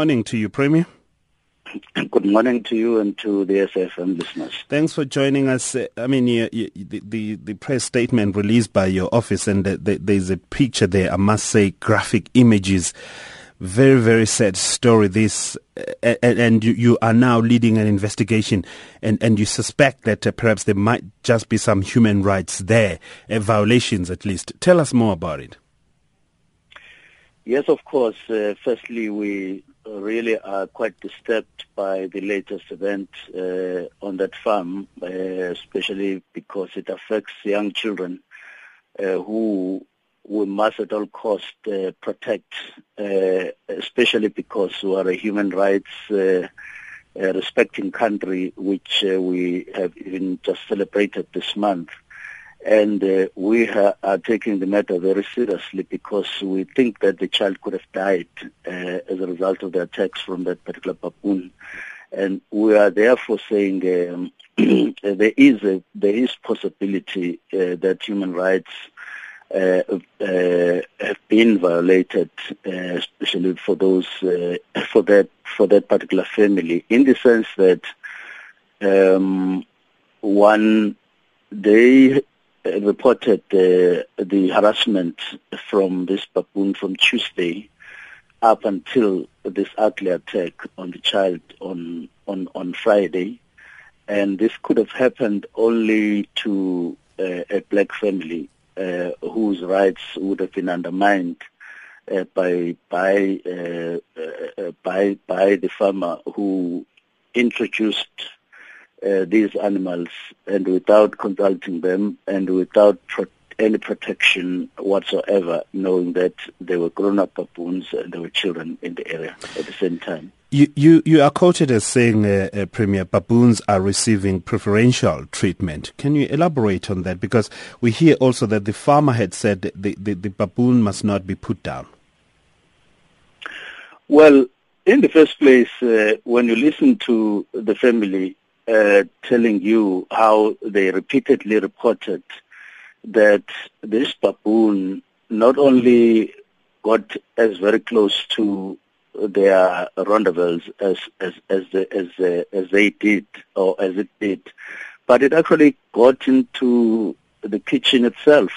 Morning to you, Premier. Good morning to you and to the SFM listeners. Thanks for joining us. I mean, you, you, the, the press statement released by your office, and the, the, there's a picture there, I must say, graphic images. Very, very sad story, this. Uh, and you, you, are now leading an investigation, and, and you suspect that uh, perhaps there might just be some human rights there, uh, violations at least. Tell us more about it. Yes, of course. Uh, firstly, we really are quite disturbed by the latest event uh, on that farm, uh, especially because it affects young children uh, who we must at all cost uh, protect, uh, especially because we are a human rights respecting country, which we have even just celebrated this month. And uh, we ha- are taking the matter very seriously because we think that the child could have died uh, as a result of the attacks from that particular baboon. And we are therefore saying um, there is a there is possibility uh, that human rights uh, uh, have been violated, uh, especially for those for that for that particular family, in the sense that um, one they reported uh, the harassment from this baboon from Tuesday up until this ugly attack on the child on on on Friday, and this could have happened only to uh, a black family uh, whose rights would have been undermined uh, by by uh, uh, by by the farmer who introduced uh, these animals and without consulting them and without pro- any protection whatsoever, knowing that they were grown-up baboons and there were children in the area at the same time. You, you, you are quoted as saying, uh, uh, Premier, baboons are receiving preferential treatment. Can you elaborate on that? Because we hear also that the farmer had said the, the, the baboon must not be put down. Well, in the first place, uh, when you listen to the family, uh, telling you how they repeatedly reported that this baboon not only got as very close to their rendezvous as as as the, as uh, as they did or as it did, but it actually got into the kitchen itself,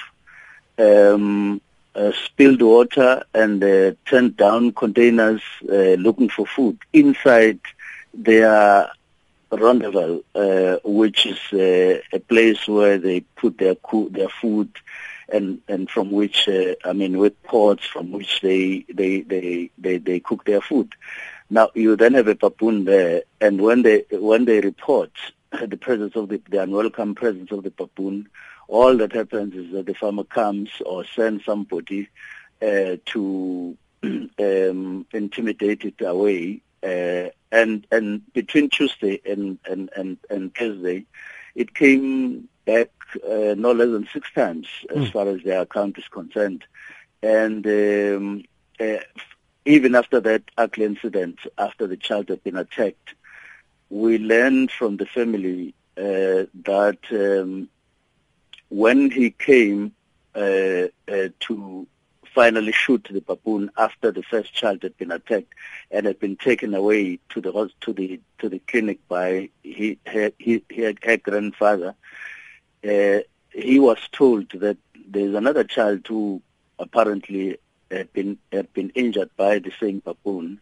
um, uh, spilled water and uh, turned down containers uh, looking for food inside their rondavel, uh, which is uh, a place where they put their co- their food, and and from which uh, I mean with pots from which they they they they, they cook their food. Now you then have a papoon there, and when they when they report the presence of the, the unwelcome presence of the papoon, all that happens is that the farmer comes or sends somebody uh, to um, intimidate it away uh, and and between Tuesday and and and, and Thursday, it came back uh, no less than six times as mm. far as their account is concerned, and um, uh, even after that ugly incident, after the child had been attacked, we learned from the family uh, that um, when he came uh, uh, to finally shoot the baboon after the first child had been attacked and had been taken away to the to the to the clinic by he, her, he, her, her grandfather. Uh, he was told that there's another child who apparently had been had been injured by the same baboon,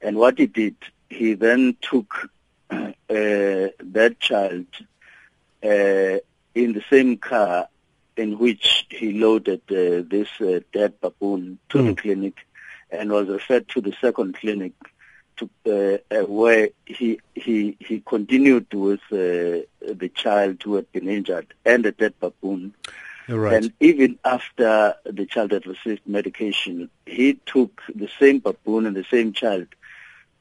and what he did, he then took uh, that child uh, in the same car in which he loaded uh, this uh, dead baboon to mm. the hmm. clinic and was referred to the second clinic to, uh, uh, where he he he continued with uh, the child who had been injured and the dead baboon. Right. And even after the child had received medication, he took the same baboon and the same child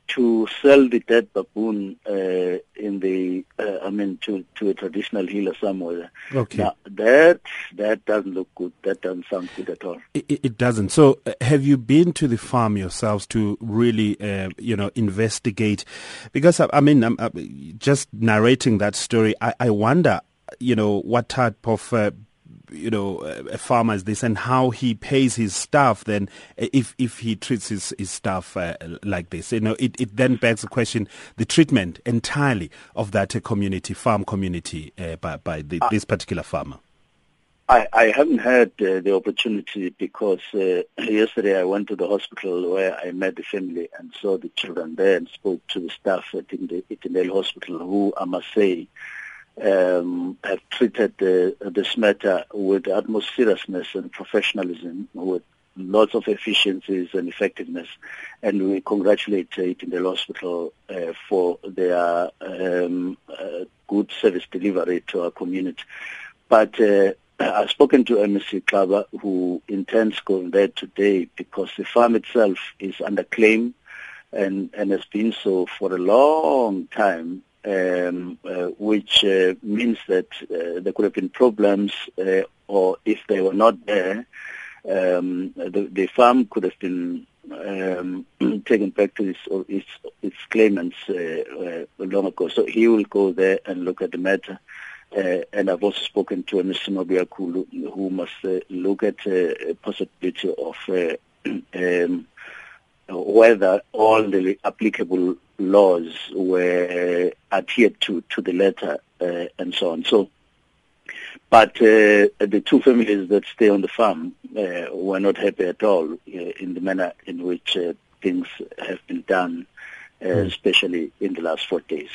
to sell the dead baboon uh, in the, uh, I mean, to, to a traditional healer somewhere. Okay. Now, that, that doesn't look good. That doesn't sound good at all. It, it doesn't. So uh, have you been to the farm yourselves to really, uh, you know, investigate? Because, I, I mean, I'm, I'm, just narrating that story, I, I wonder, you know, what type of uh, you know, a farmer as this and how he pays his staff then if, if he treats his, his staff uh, like this. You know, it, it then begs the question, the treatment entirely of that community, farm community uh, by, by the, uh, this particular farmer. I, I haven't had uh, the opportunity because uh, yesterday I went to the hospital where I met the family and saw the children there and spoke to the staff at the Edendale Hospital who, I must say, um, have treated the, this matter with utmost seriousness and professionalism, with lots of efficiencies and effectiveness. And we congratulate it in the Hospital uh, for their um, uh, good service delivery to our community. But uh, I've spoken to MEC Xaba who intends going there today because the farm itself is under claim and, and has been so for a long time um, uh, which uh, means that uh, there could have been problems, uh, or if they were not there, um, the, the, farm could have been um, taken back to its, its, its claimants uh, uh, long ago. So he will go there and look at the matter. and I've also spoken to Mr. Nobiakulu, who must look at a possibility of um, whether all the applicable laws were adhered to to the letter uh, and so on. So, but uh, the two families that stay on the farm uh, were not happy at all uh, in the manner in which uh, things have been done, mm. especially in the last four days.